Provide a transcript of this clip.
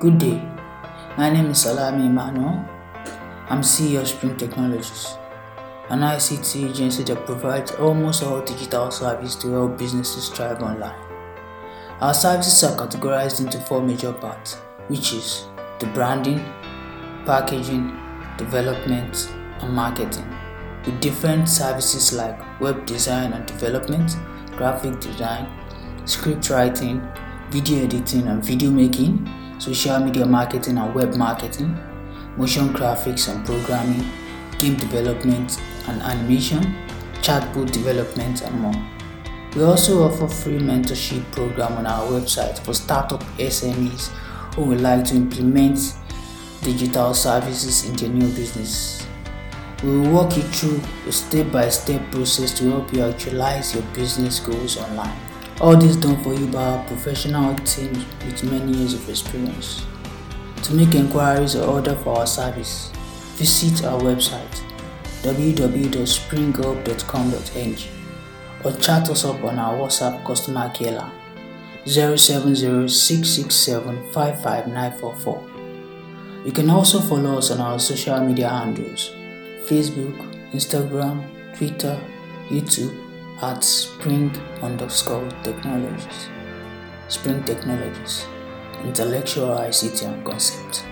Good day. My name is Salami Emmanuel. I'm CEO of Spring Technologies, an ICT agency that provides almost all digital services to help businesses thrive online. Our services are categorized into four major parts, which is the branding, packaging, development, and marketing, with different services like web design and development, graphic design, script writing, video editing and video making, social media marketing and web marketing, motion graphics and programming, game development and animation, chatbot development, and more. We also offer free mentorship program on our website for startup SMEs who would like to implement digital services in their new business. We will walk you through a step-by-step process to help you actualize your business goals online. All this done for you by our professional team with many years of experience. To make inquiries or order for our service, visit our website www.springup.com.ng or chat us up on our WhatsApp customer care line 070 You can also follow us on our social media handles Facebook, Instagram, Twitter, YouTube at spring underscore technologies. Spring Technologies, intellectual ICT and concept.